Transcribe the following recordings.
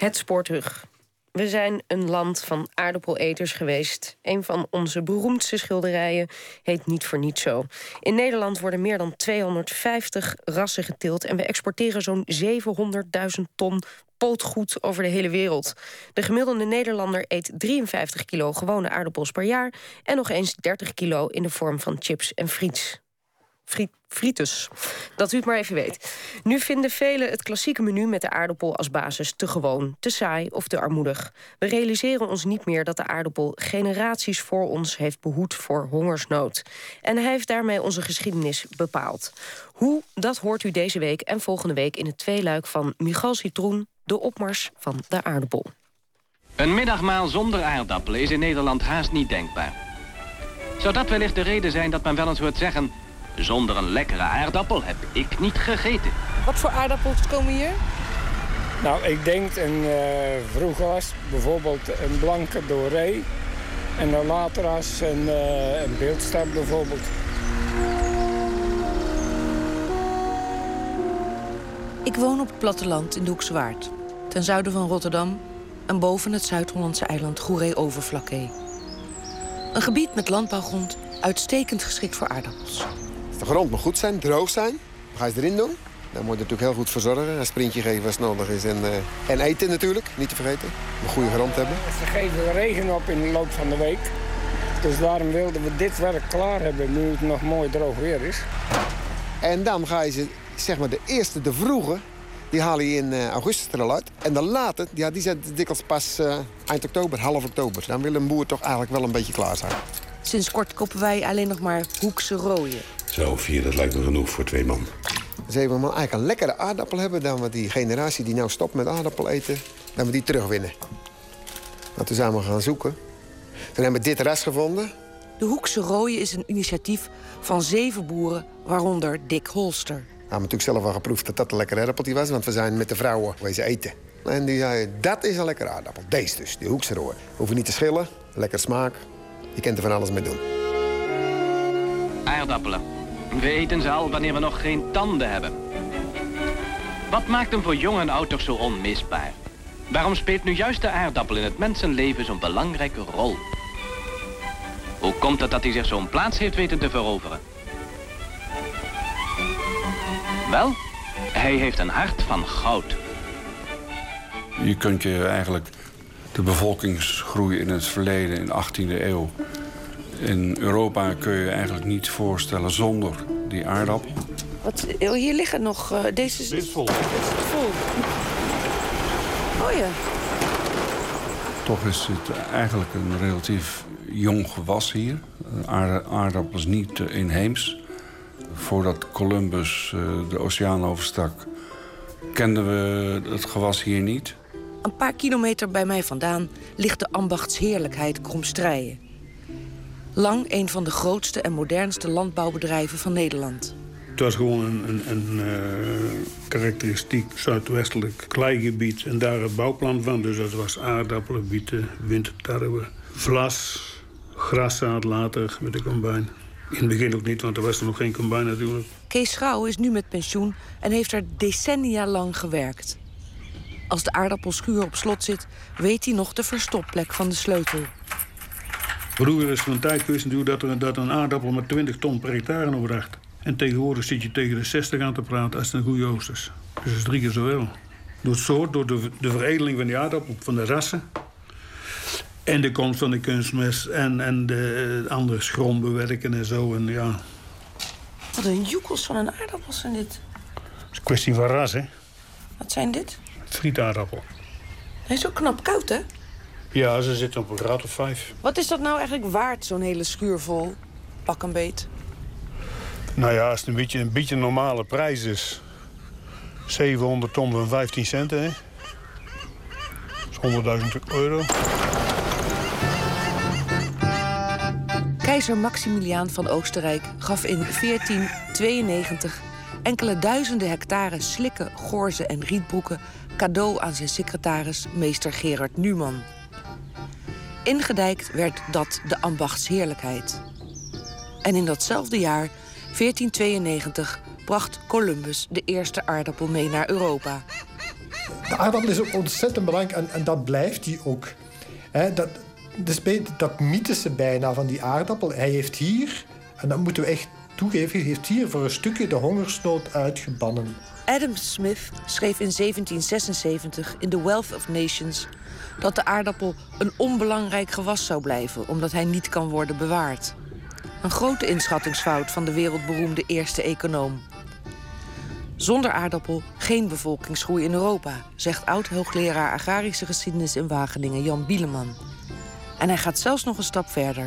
Het spoor terug. We zijn een land van aardappeleters geweest. Een van onze beroemdste schilderijen heet niet voor niets zo. In Nederland worden meer dan 250 rassen geteeld... en we exporteren zo'n 700.000 ton pootgoed over de hele wereld. De gemiddelde Nederlander eet 53 kilo gewone aardappels per jaar... en nog eens 30 kilo in de vorm van chips en friets friet, fritus. Dat u het maar even weet. Nu vinden velen het klassieke menu met de aardappel als basis te gewoon, te saai of te armoedig. We realiseren ons niet meer dat de aardappel generaties voor ons heeft behoed voor hongersnood. En hij heeft daarmee onze geschiedenis bepaald. Hoe, dat hoort u deze week en volgende week in het tweeluik van Michal Citroen, de opmars van de aardappel. Een middagmaal zonder aardappelen is in Nederland haast niet denkbaar. Zou dat wellicht de reden zijn dat men wel eens hoort zeggen... Zonder een lekkere aardappel heb ik niet gegeten. Wat voor aardappels komen hier? Nou, ik denk een uh, vroeger was bijvoorbeeld een blanke doré. En dan later als een, uh, een beeldstap bijvoorbeeld. Ik woon op het platteland in de Hoeksewaard. Ten zuiden van Rotterdam en boven het Zuid-Hollandse eiland Goeree-Overflakkee. Een gebied met landbouwgrond uitstekend geschikt voor aardappels de grond moet goed zijn, droog zijn. Dan ga je erin doen. Dan moet je natuurlijk heel goed verzorgen. Een sprintje geven als nodig is. En, uh, en eten natuurlijk, niet te vergeten. Een goede grond hebben. Ze geven regen op in de loop van de week. Dus daarom wilden we dit werk klaar hebben, nu het nog mooi droog weer is. En dan ga je ze, zeg maar de eerste, de vroege, die haal je in uh, augustus er al uit. En de late, ja, die zijn dikwijls pas uh, eind oktober, half oktober. Dan wil een boer toch eigenlijk wel een beetje klaar zijn. Sinds kort kopen wij alleen nog maar hoekse rooien. Zo, vier, dat lijkt me genoeg voor twee man. Dus even we eigenlijk een lekkere aardappel hebben... dan we die generatie die nou stopt met aardappel eten... dan we die terugwinnen. Nou, toen zijn we gaan zoeken. Toen hebben we dit rest gevonden. De Hoekse Rooien is een initiatief van zeven boeren, waaronder Dick Holster. We hebben natuurlijk zelf al geproefd dat dat een lekkere aardappel was... want we zijn met de vrouwen wezen eten. En die zei, dat is een lekkere aardappel. Deze dus, die Hoekse Rooien. Hoeven niet te schillen, lekker smaak. Je kunt er van alles mee doen. Aardappelen. We eten ze al wanneer we nog geen tanden hebben. Wat maakt hem voor jong en oud toch zo onmisbaar? Waarom speelt nu juist de aardappel in het mensenleven zo'n belangrijke rol? Hoe komt het dat hij zich zo'n plaats heeft weten te veroveren? Wel, hij heeft een hart van goud. Je kunt je eigenlijk de bevolkingsgroei in het verleden, in de 18e eeuw... In Europa kun je eigenlijk niet voorstellen zonder die aardappel. Wat, oh, hier liggen nog... Uh, deze Dit is vol. Dit is vol. Oh ja. Toch is het eigenlijk een relatief jong gewas hier. Aardappels niet uh, inheems. Voordat Columbus uh, de oceaan overstak... kenden we het gewas hier niet. Een paar kilometer bij mij vandaan ligt de ambachtsheerlijkheid Kromstrijen. Lang een van de grootste en modernste landbouwbedrijven van Nederland. Het was gewoon een, een, een uh, karakteristiek zuidwestelijk kleigebied en daar het bouwplan van. Dus dat was aardappelen, bieten, wintertarwe, vlas, graszaad later met de combine. In het begin ook niet, want er was er nog geen combine natuurlijk. Kees Schouw is nu met pensioen en heeft er decennia lang gewerkt. Als de aardappelschuur op slot zit, weet hij nog de verstopplek van de sleutel. Vroeger is er een tijd geweest natuurlijk dat, er, dat een aardappel met 20 ton per hectare opbracht. En tegenwoordig zit je tegen de 60 aan te praten als het een goede oosters. Dus dat is drie keer zoveel. Door het soort, door de, de veredeling van die aardappel, van de rassen. En de komst van de kunstmest en, en de andere schrom bewerken en zo. En ja. Wat een joekels van een aardappel zijn dit. Het is een kwestie van ras, hè. Wat zijn dit? Frietaardappel. Hij is ook knap koud, hè? Ja, ze zitten op een graad of vijf. Wat is dat nou eigenlijk waard, zo'n hele schuur vol? Pak een beet. Nou ja, als het een beetje een beetje normale prijs is... 700 ton van 15 cent, hè? Dat is 100.000 euro. Keizer Maximiliaan van Oostenrijk gaf in 1492 enkele duizenden hectare slikken, gorzen en rietbroeken cadeau aan zijn secretaris, meester Gerard Numan. Ingedijkt werd dat de ambachtsheerlijkheid. En in datzelfde jaar, 1492, bracht Columbus de eerste aardappel mee naar Europa. De aardappel is ook ontzettend belangrijk en, en dat blijft die ook. He, dat, dus dat mythische bijna van die aardappel. Hij heeft hier, en dat moeten we echt toegeven, hij heeft hier voor een stukje de hongersnood uitgebannen. Adam Smith schreef in 1776 in The Wealth of Nations dat de aardappel een onbelangrijk gewas zou blijven omdat hij niet kan worden bewaard. Een grote inschattingsfout van de wereldberoemde eerste econoom. Zonder aardappel geen bevolkingsgroei in Europa, zegt oud-hoogleraar agrarische geschiedenis in Wageningen Jan Bieleman. En hij gaat zelfs nog een stap verder.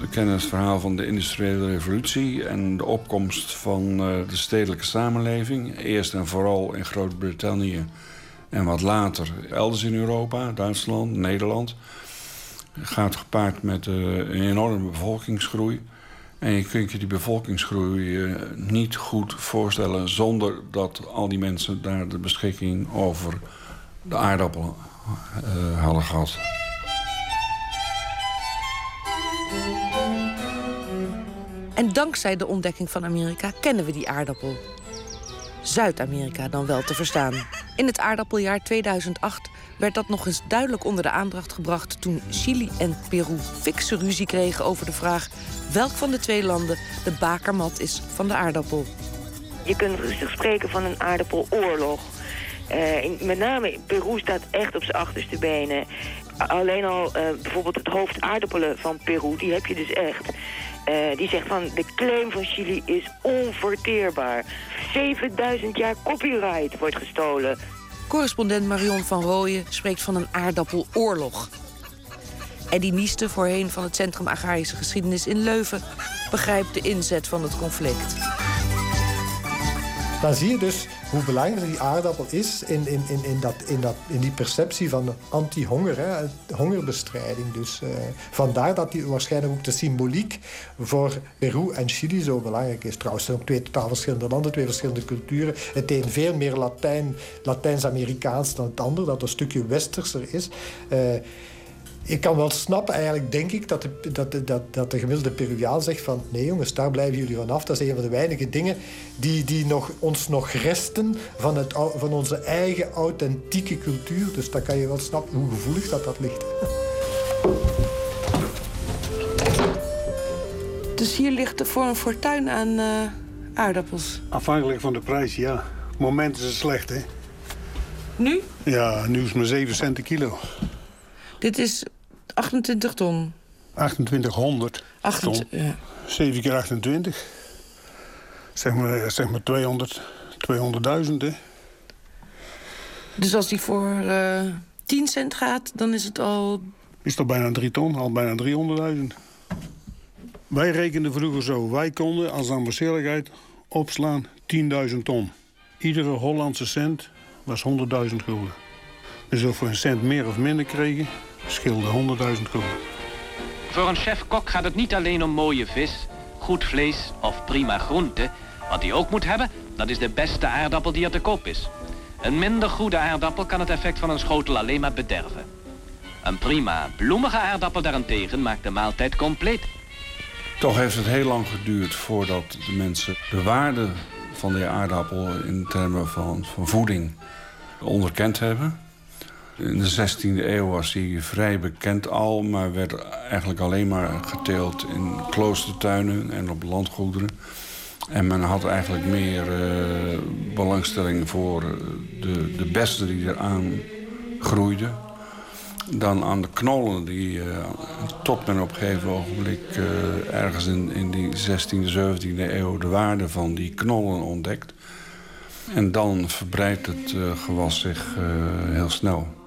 We kennen het verhaal van de industriële revolutie en de opkomst van eh, de stedelijke samenleving. Eerst en vooral in Groot-Brittannië en wat later elders in Europa, Duitsland, Nederland. Gaat gepaard met uh, een enorme bevolkingsgroei. En je kunt je die bevolkingsgroei uh, niet goed voorstellen zonder dat al die mensen daar de beschikking over de aardappel uh, hadden gehad. En dankzij de ontdekking van Amerika kennen we die aardappel. Zuid-Amerika dan wel te verstaan. In het aardappeljaar 2008 werd dat nog eens duidelijk onder de aandacht gebracht toen Chili en Peru fikse ruzie kregen over de vraag welk van de twee landen de bakermat is van de aardappel. Je kunt rustig spreken van een aardappeloorlog. In, met name Peru staat echt op zijn achterste benen. Alleen al uh, bijvoorbeeld het hoofd aardappelen van Peru, die heb je dus echt. Uh, die zegt van de claim van Chili is onverteerbaar. 7000 jaar copyright wordt gestolen. Correspondent Marion van Rooyen spreekt van een aardappeloorlog. Eddie Nieste, voorheen van het Centrum Agrarische Geschiedenis in Leuven... begrijpt de inzet van het conflict. Dan zie je dus hoe belangrijk die aardappel is in, in, in, in, dat, in, dat, in die perceptie van anti-honger, hongerbestrijding. Dus uh, vandaar dat die waarschijnlijk ook de symboliek voor Peru en Chili zo belangrijk is. Trouwens, het zijn ook twee totaal verschillende landen, twee verschillende culturen. Het een veel meer Latijn, Latijns-Amerikaans dan het ander, dat een stukje westerser is. Uh, ik kan wel snappen, eigenlijk denk ik, dat de, dat, dat, dat de gemiddelde Peruviaan zegt van... nee jongens, daar blijven jullie vanaf. Dat is een van de weinige dingen die, die nog, ons nog resten van, het, van onze eigen authentieke cultuur. Dus dan kan je wel snappen hoe gevoelig dat, dat ligt. Dus hier ligt er voor een fortuin aan uh, aardappels? Afhankelijk van de prijs, ja. moment is het slecht, hè? Nu? Ja, nu is het maar 7 cent een kilo. Dit is 28 ton. 2800 ton. Ja. 7 keer 28. Zeg maar, zeg maar 200, 200.000, hè. Dus als die voor uh, eh, 10 cent gaat, dan is het al... Is dat bijna 3 ton, al bijna 300.000. Wij rekenden vroeger zo. Wij konden als aanbestelligheid opslaan 10.000 ton. Iedere Hollandse cent was 100.000 gulden. Dus of we een cent meer of minder kregen, scheelde 100.000 kronen. Voor een chef-kok gaat het niet alleen om mooie vis, goed vlees of prima groente. Wat hij ook moet hebben, dat is de beste aardappel die er te koop is. Een minder goede aardappel kan het effect van een schotel alleen maar bederven. Een prima, bloemige aardappel daarentegen maakt de maaltijd compleet. Toch heeft het heel lang geduurd voordat de mensen de waarde van die aardappel in termen van, van voeding onderkend hebben. In de 16e eeuw was hij vrij bekend al, maar werd eigenlijk alleen maar geteeld in kloostertuinen en op landgoederen. En men had eigenlijk meer uh, belangstelling voor de, de beste die eraan groeiden... dan aan de knollen die uh, tot men op een gegeven ogenblik... Uh, ergens in, in die 16e, 17e eeuw de waarde van die knollen ontdekt. En dan verbreidt het gewas zich heel snel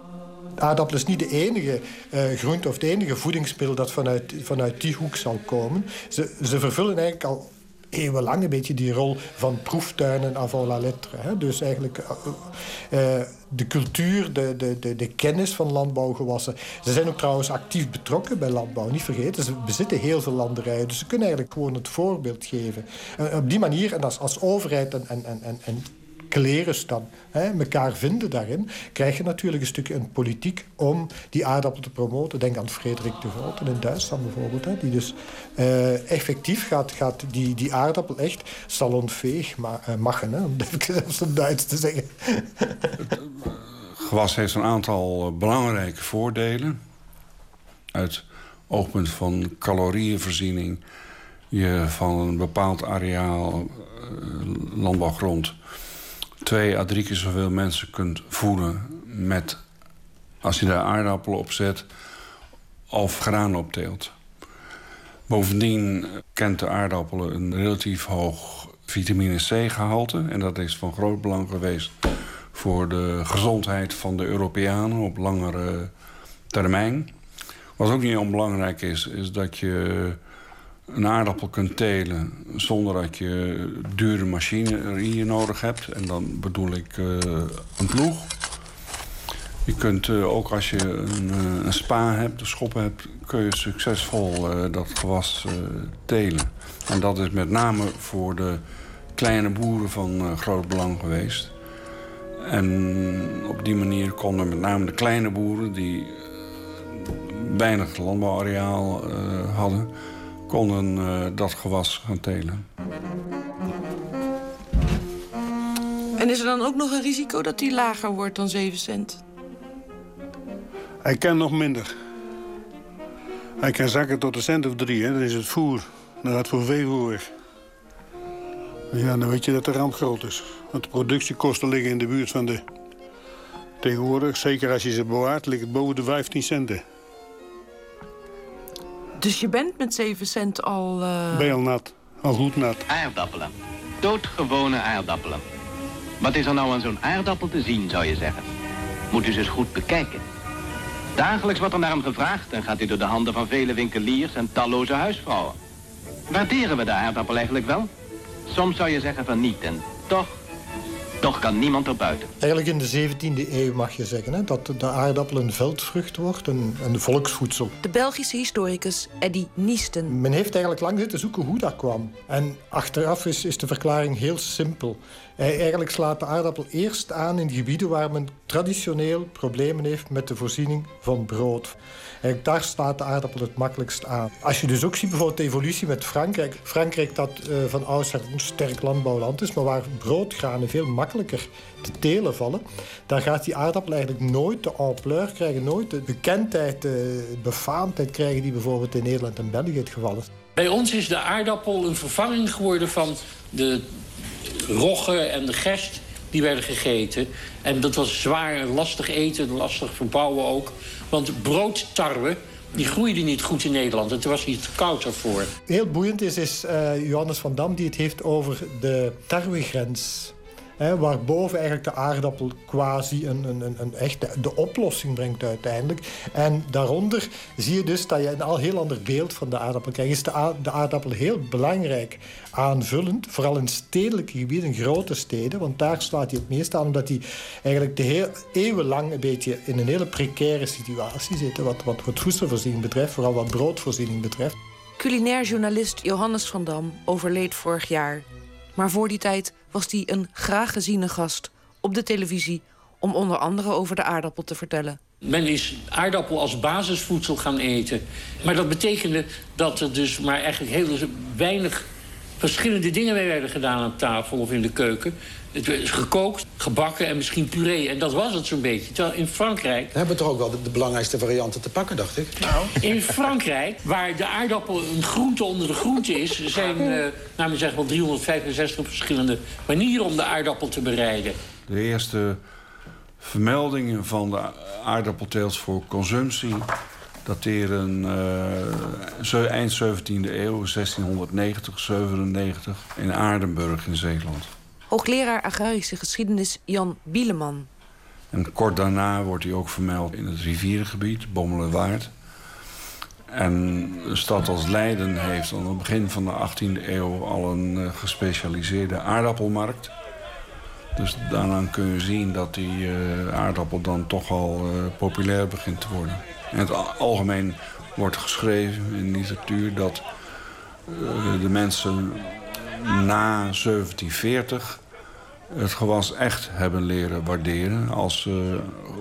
aardappel is niet de enige uh, groente of het enige voedingsmiddel dat vanuit, vanuit die hoek zal komen. Ze, ze vervullen eigenlijk al eeuwenlang een beetje die rol van proeftuinen avant la lettre. Hè? Dus eigenlijk uh, de cultuur, de, de, de, de, kennis van landbouwgewassen. Ze zijn ook trouwens actief betrokken bij landbouw, niet vergeten. Ze bezitten heel veel landerijen, dus ze kunnen eigenlijk gewoon het voorbeeld geven. En op die manier, en als, als overheid en, en, en, en klerens dan hè, elkaar vinden daarin, krijg je natuurlijk een stukje een politiek om die aardappel te promoten. Denk aan Frederik de Grote in Duitsland bijvoorbeeld, hè, die dus uh, effectief gaat, gaat die, die aardappel echt salonveeg ma uh, machen, hè, om het zelfs in Duits te zeggen. gewas heeft een aantal belangrijke voordelen. Uit oogpunt van calorieënvoorziening... je van een bepaald areaal landbouwgrond... twee à drie keer zoveel mensen kunt voeden met... als je daar aardappelen op zet of graan opteelt. Bovendien kent de aardappelen een relatief hoog vitamine C-gehalte. En dat is van groot belang geweest voor de gezondheid van de Europeanen op langere termijn. Wat ook niet onbelangrijk is, is dat je een aardappel kunt telen zonder dat je dure machinerie nodig hebt. En dan bedoel ik uh, een ploeg. Je kunt uh, ook als je een, uh, een, spa hebt, een schop hebt... kun je succesvol dat gewas telen. En dat is met name voor de kleine boeren van groot belang geweest. En op die manier konden met name de kleine boeren... die weinig landbouwareaal hadden... konden dat gewas gaan telen. En is er dan ook nog een risico dat die lager wordt dan 7 cent? Hij kan nog minder. Hij kan zakken tot een cent of drie, hè. dat is het voer. Dan gaat voor veevoer weg. Ja, dan weet je dat de ramp groot is. Want de productiekosten liggen in de buurt van de... Tegenwoordig, zeker als je ze bewaart, ligt het boven de 15 centen. Dus je bent met 7 cent al... Uh... Ben je al nat. Al goed nat. Aardappelen. Doodgewone aardappelen. Wat is er nou aan zo'n aardappel te zien, zou je zeggen? Moet u ze eens goed bekijken. Dagelijks wordt er naar hem gevraagd en gaat hij door de handen van vele winkeliers en talloze huisvrouwen. Waarderen we de aardappel eigenlijk wel? Soms zou je zeggen van niet en toch toch kan niemand er buiten. Eigenlijk in de 17e eeuw mag je zeggen hè, dat de aardappel een veldvrucht wordt, een, een volksvoedsel. De Belgische historicus Eddy Niesten. Men heeft eigenlijk lang zitten zoeken hoe dat kwam. En achteraf is, is de verklaring heel simpel. Eigenlijk slaat de aardappel eerst aan in gebieden waar men traditioneel problemen heeft met de voorziening van brood. En daar staat de aardappel het makkelijkst aan. Als je dus ook ziet bijvoorbeeld de evolutie met Frankrijk. Frankrijk dat uh, van oudsher een sterk landbouwland is, maar waar broodgranen veel makkelijker te telen vallen. Daar gaat die aardappel eigenlijk nooit de ampleur krijgen, nooit de bekendheid, de befaamdheid krijgen die bijvoorbeeld in Nederland en België het geval is. Bij ons is de aardappel een vervanging geworden van de rogge en de gerst die werden gegeten. En dat was zwaar en lastig eten, lastig verbouwen ook. Want broodtarwe, die groeide niet goed in Nederland. Het was niet koud ervoor. Heel boeiend is, is uh, Johannes van Dam die het heeft over de tarwegrens. Waarboven eigenlijk de aardappel quasi een, een, een, een echt de oplossing brengt uiteindelijk. En daaronder zie je dus dat je een al heel ander beeld van de aardappel krijgt. Is de, de aardappel heel belangrijk aanvullend, vooral in stedelijke gebieden, grote steden. Want daar slaat hij het meest aan, omdat hij eigenlijk de heel, eeuwenlang een beetje in een hele precaire situatie zit. Wat, wat, wat voedselvoorziening betreft, vooral wat broodvoorziening betreft. Culinair journalist Johannes van Dam overleed vorig jaar. Maar voor die tijd was hij een graag geziene gast op de televisie om onder andere over de aardappel te vertellen. Men is aardappel als basisvoedsel gaan eten. Maar dat betekende dat er dus maar eigenlijk heel weinig verschillende dingen mee werden gedaan aan tafel of in de keuken. Het is gekookt, gebakken en misschien puree. En dat was het zo'n beetje. Terwijl in Frankrijk... We hebben toch ook wel de, belangrijkste varianten te pakken, dacht ik. Nou, in Frankrijk, waar de aardappel een groente onder de groente is... zijn, uh, we zeggen wel 365 verschillende manieren om de aardappel te bereiden. De eerste vermeldingen van de aardappelteelt voor consumptie dateren uh, eind 17e eeuw, 1690, 97, in Aardenburg in Zeeland. Hoogleraar agrarische geschiedenis Jan Bieleman. En kort daarna wordt hij ook vermeld in het rivierengebied, Bommelerwaard. En een stad als Leiden heeft aan het begin van de 18e eeuw al een uh, gespecialiseerde aardappelmarkt. Dus daaraan kun je zien dat die uh, aardappel dan toch al uh, populair begint te worden. In het algemeen wordt geschreven in de literatuur dat de mensen na 1740 het gewas echt hebben leren waarderen als uh,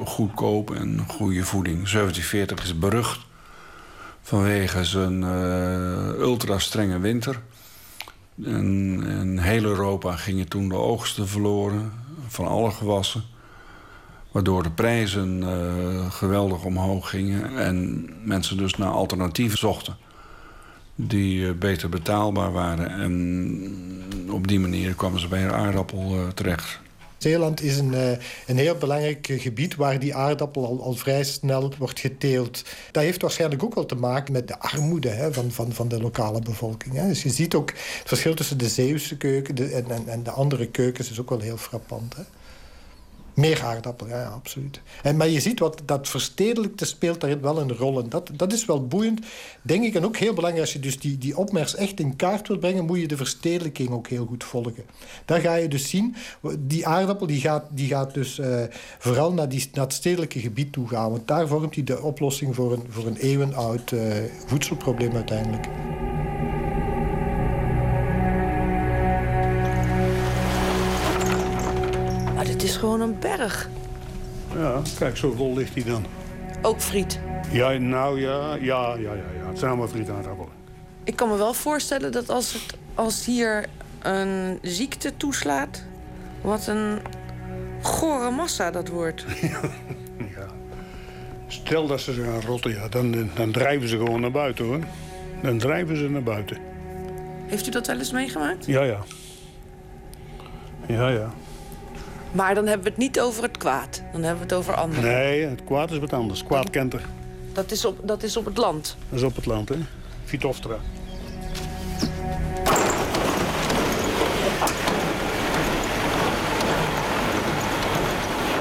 goedkoop en goede voeding. 1740 is berucht vanwege zijn uh, ultra strenge winter. En in heel Europa gingen toen de oogsten verloren van alle gewassen. Waardoor de prijzen uh, geweldig omhoog gingen en mensen dus naar alternatieven zochten. Die uh, beter betaalbaar waren. En op die manier kwamen ze bij een aardappel uh, terecht. Zeeland is een, een heel belangrijk gebied waar die aardappel al, al vrij snel wordt geteeld. Dat heeft waarschijnlijk ook wel te maken met de armoede hè, van, van, van de lokale bevolking. Hè. Dus je ziet ook het verschil tussen de Zeeuwse keuken en, en, en de andere keukens is ook wel heel frappant. Hè. Meer aardappel, ja, absoluut. En, maar je ziet wat dat verstedelijkte speelt daarin wel een rol. En dat, dat is wel boeiend, denk ik. En ook heel belangrijk, als je dus die, die opmerks echt in kaart wilt brengen... moet je de verstedelijking ook heel goed volgen. Daar ga je dus zien, die aardappel die gaat, die gaat dus uh, vooral naar, die, naar het stedelijke gebied toe gaan. Want daar vormt hij de oplossing voor een, voor een eeuwenoud uh, voedselprobleem uiteindelijk. Het is gewoon een berg. Ja, kijk, zo vol ligt hij dan. Ook friet? Ja, nou ja, ja, ja, ja. ja. Het zijn allemaal frietaardappelen. Ik kan me wel voorstellen dat als, het, als hier een ziekte toeslaat... wat een gore massa dat wordt. ja. Stel dat ze ze gaan rotten, ja, dan, dan drijven ze gewoon naar buiten, hoor. Dan drijven ze naar buiten. Heeft u dat wel eens meegemaakt? Ja, ja. Ja, ja. Maar dan hebben we het niet over het kwaad. Dan hebben we het over anderen. Nee, het kwaad is wat anders. Kwaad kent er. Dat is op, dat is op het land? Dat is op het land, hè. Vitoftra.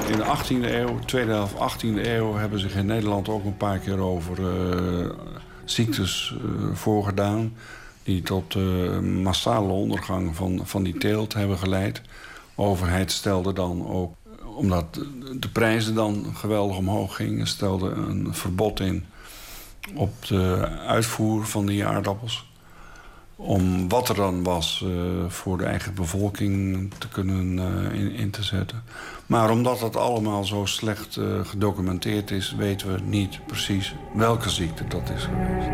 In de 18e eeuw, tweede helft 18e eeuw... hebben zich in Nederland ook een paar keer over uh, ziektes uh, voorgedaan... die tot uh, massale ondergang van, van die teelt hebben geleid overheid stelde dan ook, omdat de prijzen dan geweldig omhoog gingen, stelde een verbod in op de uitvoer van die aardappels. Om wat er dan was uh, voor de eigen bevolking te kunnen uh, in, te zetten. Maar omdat het allemaal zo slecht uh, gedocumenteerd is, weten we niet precies welke ziekte dat is geweest.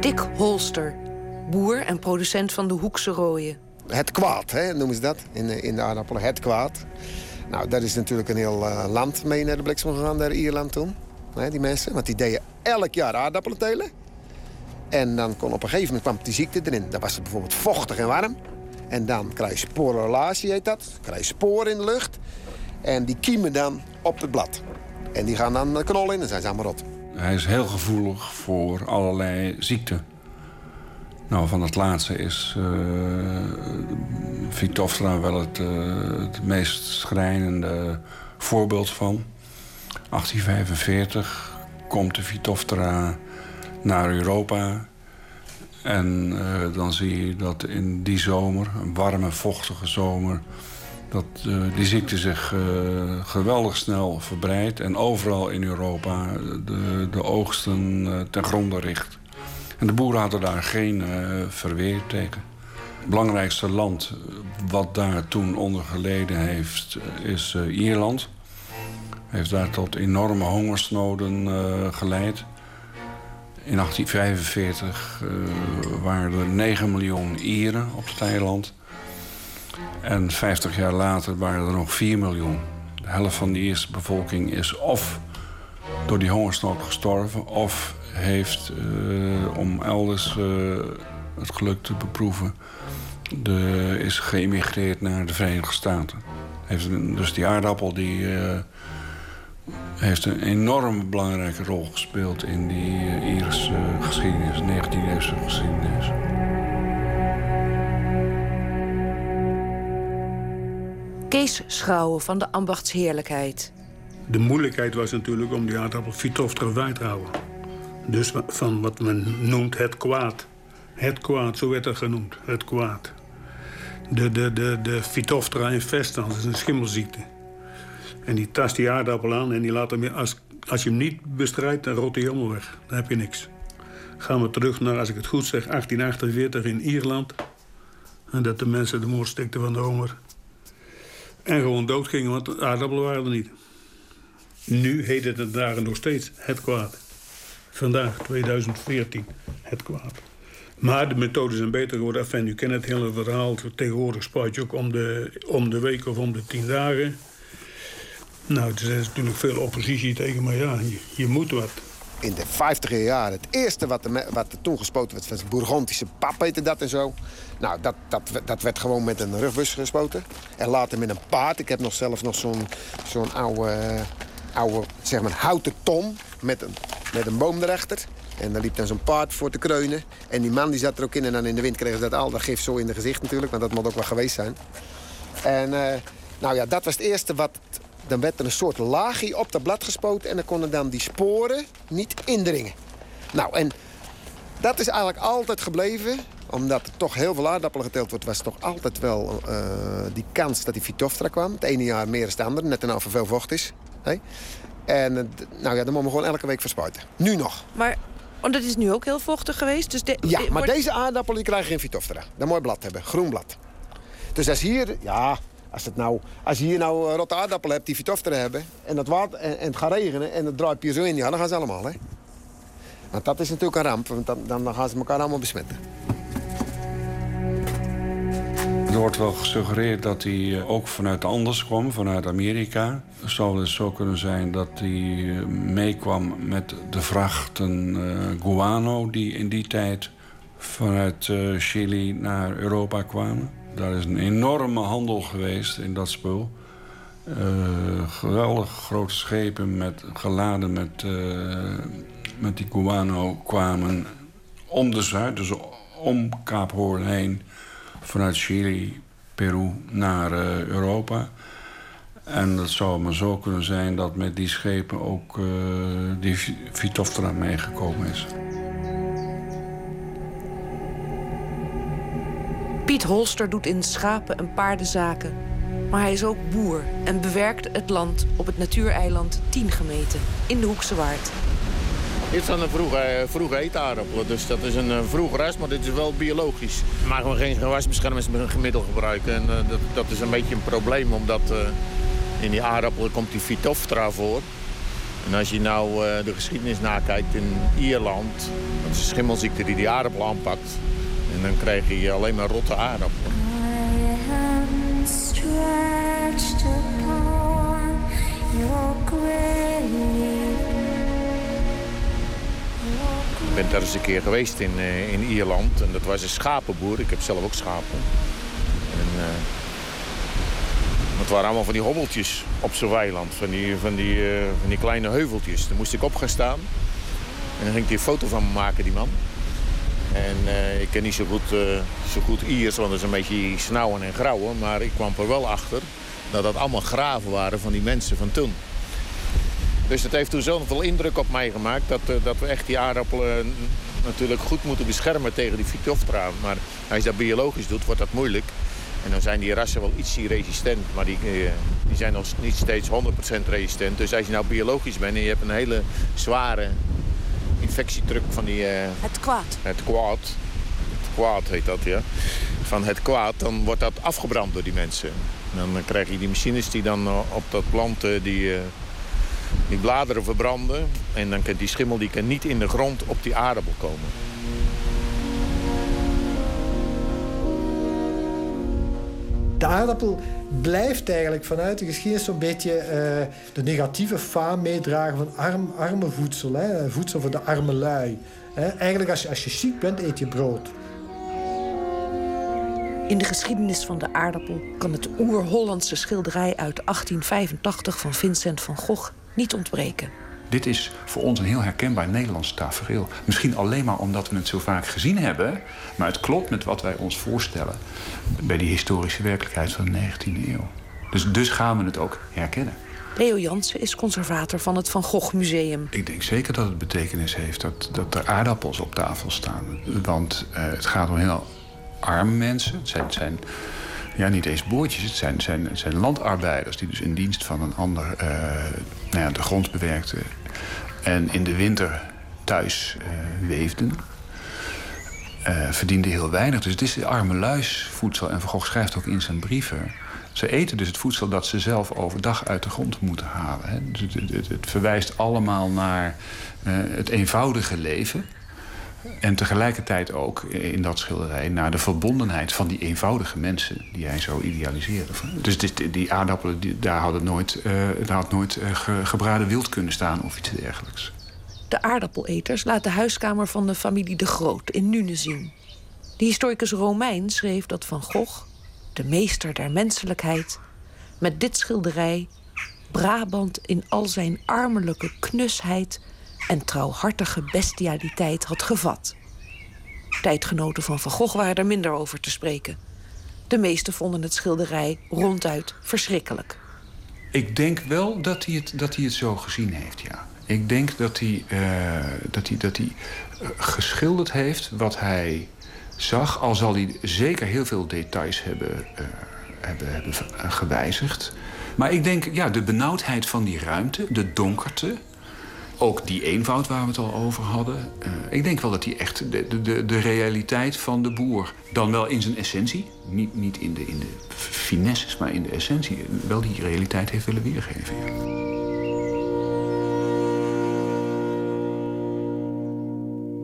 Dick Holster, boer en producent van de Hoekse Rooien het kwaad, hè, noemen ze dat, in, in de aardappelen. Het kwaad. Nou, daar is natuurlijk een heel uh, land mee naar de bliksem gegaan, naar Ierland toen. Die mensen, want die deden elk jaar aardappelen telen. En dan kon op een gegeven moment kwam die ziekte erin. Dan was het bijvoorbeeld vochtig en warm. En dan krijg je heet dat. Krijg je sporen in de lucht. En die kiemen dan op het blad. En die gaan dan de knol in en zijn ze allemaal rot. Hij is heel gevoelig voor allerlei ziekten. Nou, van het laatste is uh, wel het, uh, het meest schrijnende voorbeeld van. 1845 komt de Vitoftra naar Europa. En uh, dan zie je dat in die zomer, een warme, vochtige zomer... dat die ziekte zich geweldig snel verbreidt... en overal in Europa de, de oogsten ten gronde richt. En de boeren hadden daar geen uh, verweer tegen. Het belangrijkste land eh, wat daar toen onder geleden heeft, eh, is Ierland. Heeft daar tot enorme hongersnoden geleid. In 1845 waren er 9 miljoen Ieren op het eiland. En 50 jaar later waren er nog 4 miljoen. De helft van de Ierse bevolking is of door die hongersnood gestorven... of heeft uh, om elders uh, het geluk te beproeven... De, is geëmigreerd naar de Verenigde Staten. Heeft dus die aardappel die, uh, heeft een enorm belangrijke rol gespeeld... in die Ierse geschiedenis, 19e-eeuwse geschiedenis. Kees Schouwen van de Ambachtsheerlijkheid. De moeilijkheid was natuurlijk om die aardappel Phytophthora te houden. Dus van wat men noemt het kwaad. Het kwaad, zo werd het genoemd, het kwaad. De, de, de, de Phytophthora infestans, dat is een schimmelziekte. En die tast die aardappel aan en die laat hem... Als, als je hem niet bestrijdt, dan rot hij helemaal weg. Dan heb je niks. Gaan we terug naar, als ik het goed zeg, 1848 in Ierland. En dat de mensen de moord stikten van de honger. En gewoon doodgingen, want aardappelen waren er niet. Nu heet het daar nog steeds het kwaad. Vandaag, 2014, het kwaad. Maar de methoden zijn beter geworden. Enfin, u kent het hele verhaal. Tegenwoordig spuit je ook om de, om de week of om de tien dagen. Nou, er is natuurlijk veel oppositie tegen, maar ja, je, moet wat. In de 50 jaren, het eerste wat er, wat toen gespoten werd, was Bourgondische pap, heette dat en zo. Nou, dat, dat, dat werd gewoon met een rugbus gespoten. En later met een paard. Ik heb nog zelf nog zo'n zo'n oude, oude, zeg maar, houten tom met een, met een boom erachter. En daar liep dan zo'n paard voor te kreunen. En die man die zat er ook in. En dan in de wind kregen ze dat al dat gif zo in de gezicht natuurlijk. Want dat moet ook wel geweest zijn. En uh, nou ja, dat was het eerste wat... Dan werd er een soort laagje op dat blad gespoten... en dan konden dan die sporen niet indringen. Nou, en dat is eigenlijk altijd gebleven omdat er toch heel veel aardappelen geteeld wordt... was toch altijd wel uh, die kans dat die Phytophthora kwam. Het ene jaar meer dan het andere, net en er veel vocht is. Hey? En uh, nou ja, dan moeten we gewoon elke week verspuiten. Nu nog. Maar want het is nu ook heel vochtig geweest. Dus de, ja, maar deze aardappelen die krijgen geen Phytophthora. Dat mooi blad hebben, groen blad. Dus als hier, ja, als, het nou, als je hier nou rotte aardappelen hebt die Phytophthora hebben... en, dat water, en, en, het gaat regenen en het draait je zo in, ja, dan gaan ze allemaal, hè. Want dat is natuurlijk een ramp, want dan, dan gaan ze elkaar allemaal besmetten. Er wordt wel gesuggereerd dat hij eh, ook vanuit Anders kwam, vanuit Amerika. Het zou dus zo kunnen zijn dat hij eh, meekwam met de vrachten uh, guano... die in die tijd vanuit Chili naar Europa kwamen. Daar is een enorme handel geweest in dat spul. Uh, geweldig grote schepen met, geladen met, met die guano kwamen om de Zuid, dus om Kaap Hoorn heen vanuit Chili, Peru naar uh, Europa. En dat zou maar zo kunnen zijn dat met die schepen ook uh, die Phytophthora meegekomen is. Piet Holster doet in schapen- en paardenzaken. Maar hij is ook boer en bewerkt het land op het natuureiland Tiengemeten in de Hoekse Waard. Dit zijn een vroege, vroege eetaardappelen, dus dat is een eh, vroeg ras, maar dit is wel biologisch. We mogen we geen gewasbeschermingsmiddel gebruiken en uh, dat, dat, is een beetje een probleem, omdat in die aardappelen komt die Phytophthora voor. En als je nou de geschiedenis nakijkt in Ierland, dat is een schimmelziekte die die aardappel aanpakt. En dan krijg je alleen maar rotte aardappelen. Ben daar eens een keer geweest in, uh, in Ierland. En dat was een schapenboer. Ik heb zelf ook schapen. En, uh, het waren allemaal van die hobbeltjes op zo'n weiland. Van die, van, die, uh, van die kleine heuveltjes. Daar moest ik op gaan staan. En dan ging ik die foto van me maken, die man. En ik ken niet zo goed, zo goed Iers, want dat is een beetje snauwen en grauwen. Maar ik kwam er wel achter dat dat allemaal graven waren van die mensen van toen. Dus het heeft toen zoveel indruk op mij gemaakt... dat, uh, dat we echt die aardappelen natuurlijk goed moeten beschermen tegen die Phytophthora. Maar als je dat biologisch doet, wordt dat moeilijk. En dan zijn die rassen wel iets resistent, maar die, uh, die zijn nog niet steeds 100% resistent. Dus als je nou biologisch bent en je hebt een hele zware infectiedruk van die... Uh, het kwaad. Het kwaad. Het kwaad heet dat, ja. Van het kwaad, dan wordt dat afgebrand door die mensen. En dan krijg je die machines die dan op dat planten die die bladeren verbranden. En dan kan die schimmel die kan niet in de grond op die aardappel komen. De aardappel blijft eigenlijk vanuit de geschiedenis zo'n beetje uh, de negatieve faam meedragen van arm, arme voedsel. Hè? Voedsel voor de arme lui. Hè? Eigenlijk als je, als je ziek bent, eet je brood. In de geschiedenis van de aardappel kan het oer-Hollandse schilderij uit 1885 van Vincent van Gogh niet ontbreken. Dit is voor ons een heel herkenbaar Nederlands tafereel. Misschien alleen maar omdat we het zo vaak gezien hebben. Maar het klopt met wat wij ons voorstellen bij die historische werkelijkheid van de 19e eeuw. Dus, dus gaan we het ook herkennen. Leo Jansen is conservator van het Van Gogh Museum. Ik denk zeker dat het betekenis heeft dat, dat er aardappels op tafel staan. Want uh, het gaat om heel arme mensen. Het zijn, het zijn ja, niet eens boertjes. Het zijn, zijn, zijn landarbeiders die dus in dienst van een ander uh, nou ja, de grond bewerkten. En in de winter thuis uh, weefden. Uh, verdienden heel weinig. Dus het is arme luisvoedsel. En Van Gogh schrijft ook in zijn brieven... Ze eten dus het voedsel dat ze zelf overdag uit de grond moeten halen. Hè. Dus het, het, verwijst allemaal naar het eenvoudige leven. En tegelijkertijd ook in dat schilderij naar de verbondenheid van die eenvoudige mensen die hij zo idealiseerde. Dus die, aardappelen, die, daar had nooit, uh, daar had nooit uh, gebraden wild kunnen staan of iets dergelijks. De aardappeleters laat de huiskamer van de familie De Groot in Nune zien. De historicus Romein schreef dat Van Gogh, de meester der menselijkheid, met dit schilderij Brabant in al zijn armelijke knusheid en trouwhartige bestialiteit had gevat. Tijdgenoten van Van Gogh waren er minder over te spreken. De meesten vonden het schilderij ronduit verschrikkelijk. Ik denk wel dat hij het, dat hij het zo gezien heeft, ja. Ik denk dat hij, uh, dat hij, dat hij uh, geschilderd heeft wat hij zag... al zal hij zeker heel veel details hebben, uh, hebben, hebben gewijzigd. Maar ik denk, ja, de benauwdheid van die ruimte, de donkerte... Ook die eenvoud waar we het al over hadden. Uh, ik denk wel dat hij echt de, de, de realiteit van de boer... dan wel in zijn essentie, niet, niet in, de, in de finesses, maar in de essentie... wel die realiteit heeft willen weergeven.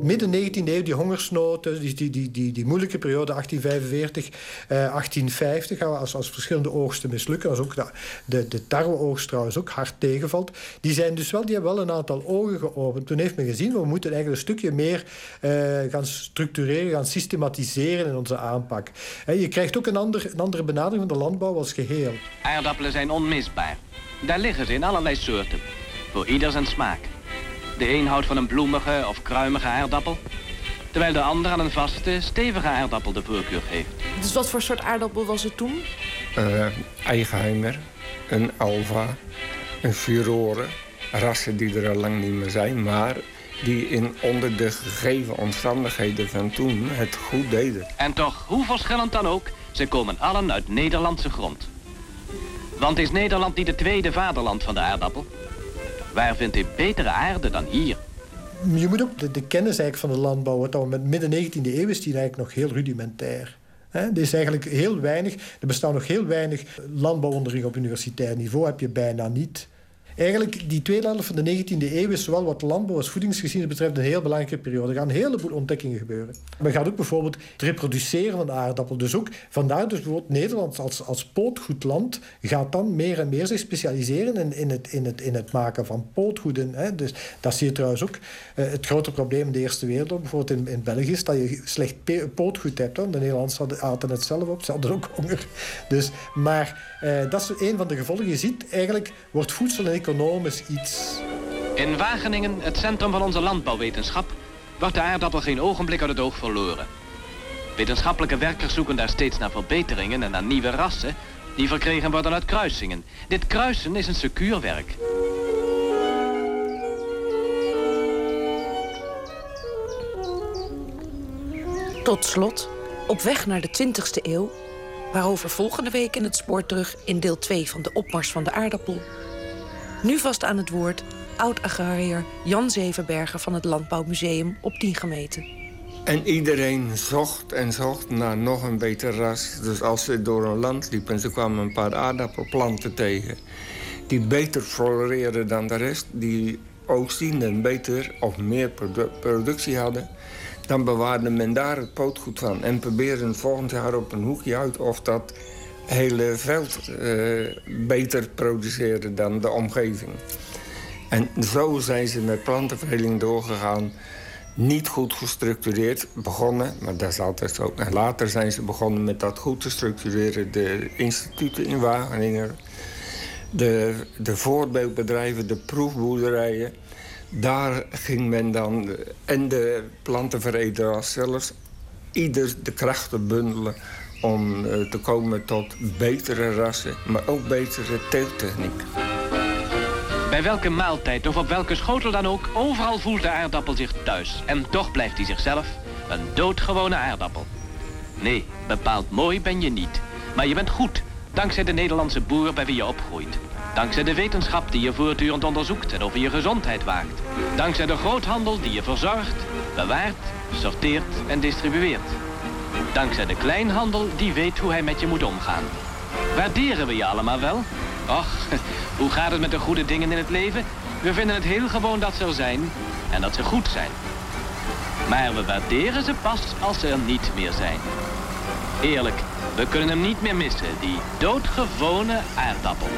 Midden 19e eeuw, die hongersnood, die, die, die, die, die moeilijke periode 1845, eh, 1850, als, als verschillende oogsten mislukken, als ook de, de, de tarweoogst trouwens ook hard tegenvalt, die zijn dus wel, die hebben wel een aantal ogen geopend. Toen heeft men gezien, we moeten eigenlijk een stukje meer eh, gaan structureren, gaan systematiseren in onze aanpak. En je krijgt ook een, ander, een andere benadering van de landbouw als geheel. Aardappelen zijn onmisbaar. Daar liggen ze in allerlei soorten. Voor ieder zijn smaak. De een houdt van een bloemige of kruimige aardappel, terwijl de ander aan een vaste, stevige aardappel de voorkeur geeft. Dus wat voor soort aardappel was het toen? Uh, Eigenheimer, een Alva, een Furore. Rassen die er al lang niet meer zijn, maar die in onder de gegeven omstandigheden van toen het goed deden. En toch, hoe verschillend dan ook, ze komen allen uit Nederlandse grond. Want is Nederland niet het tweede vaderland van de aardappel? Waar vindt u betere aarde dan hier? Je moet ook de, kennis eigenlijk van de landbouw, wat met midden 19e eeuw is die eigenlijk nog heel rudimentair. er is eigenlijk heel weinig, er bestaan nog heel weinig landbouwonderrichting op universitair niveau, heb je bijna niet. Eigenlijk, die tweede helft van de 19e eeuw is zowel wat landbouw als voedingsgeschiedenis betreft een heel belangrijke periode. Er gaan een heleboel ontdekkingen gebeuren. Men gaat ook bijvoorbeeld het reproduceren van de aardappel. Dus ook vandaar dus bijvoorbeeld Nederland als, als pootgoedland gaat dan meer en meer zich specialiseren in, in, het, in, het, in het maken van pootgoeden. Hè. Dus dat zie je trouwens ook. Uh, het grote probleem in de Eerste Wereldoorlog, bijvoorbeeld in, in België, is dat je slecht pootgoed hebt. Hoor. De Nederlanders aten het zelf op, ze hadden ook honger. Dus, maar uh, dat is een van de gevolgen. Je ziet eigenlijk wordt voedsel economisch iets. In Wageningen, het centrum van onze landbouwwetenschap, wordt de aardappel geen ogenblik uit het oog verloren. Wetenschappelijke werkers zoeken daar steeds naar verbeteringen en naar nieuwe rassen die verkregen worden uit kruisingen. Dit kruisen is een secuur werk. Tot slot, op weg naar de 20e eeuw, waarover volgende week in het spoor terug in deel 2 van de opmars van de aardappel nu vast aan het woord oud-agrariër Jan Zevenberger van het Landbouwmuseum op 10 gemeten. En iedereen zocht en zocht naar nog een beter ras. Dus als ze door een land liepen, ze kwamen een paar aardappelplanten tegen... die beter floreerden dan de rest, die en beter of meer productie hadden... dan bewaarde men daar het pootgoed van. En probeerde volgend jaar op een hoekje uit of dat hele veld uh, beter produceren dan de omgeving. En zo zijn ze met plantenveredeling doorgegaan. Niet goed gestructureerd begonnen, maar dat is altijd zo. Later zijn ze begonnen met dat goed te structureren. De instituten in Wageningen, de, de voorbeeldbedrijven, de proefboerderijen. Daar ging men dan, en de plantenveredelaars zelfs, ieder de krachten bundelen om uh, te komen tot betere rassen, maar ook betere teeltechniek. Bij welke maaltijd of op welke schotel dan ook, overal voelt de aardappel zich thuis. En toch blijft hij zichzelf een doodgewone aardappel. Nee, bepaald mooi ben je niet. Maar je bent goed, dankzij de Nederlandse boer bij wie je opgroeit. Dankzij de wetenschap die je voortdurend onderzoekt en over je gezondheid waakt. Dankzij de groothandel die je verzorgt, bewaart, sorteert en distribueert. Dankzij de kleinhandel die weet hoe hij met je moet omgaan. Waarderen we je allemaal wel? Och, hoe gaat het met de goede dingen in het leven? We vinden het heel gewoon dat ze er zijn en dat ze goed zijn. Maar we waarderen ze pas als ze er niet meer zijn. Eerlijk, we kunnen hem niet meer missen, die doodgewone aardappel.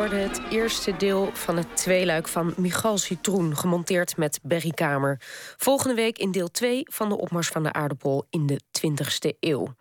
Hoorde het eerste deel van het tweeluik van Michal Citroen... gemonteerd met Berry Kamer. Volgende week in deel 2 van de opmars van de aardappel in de 20e eeuw.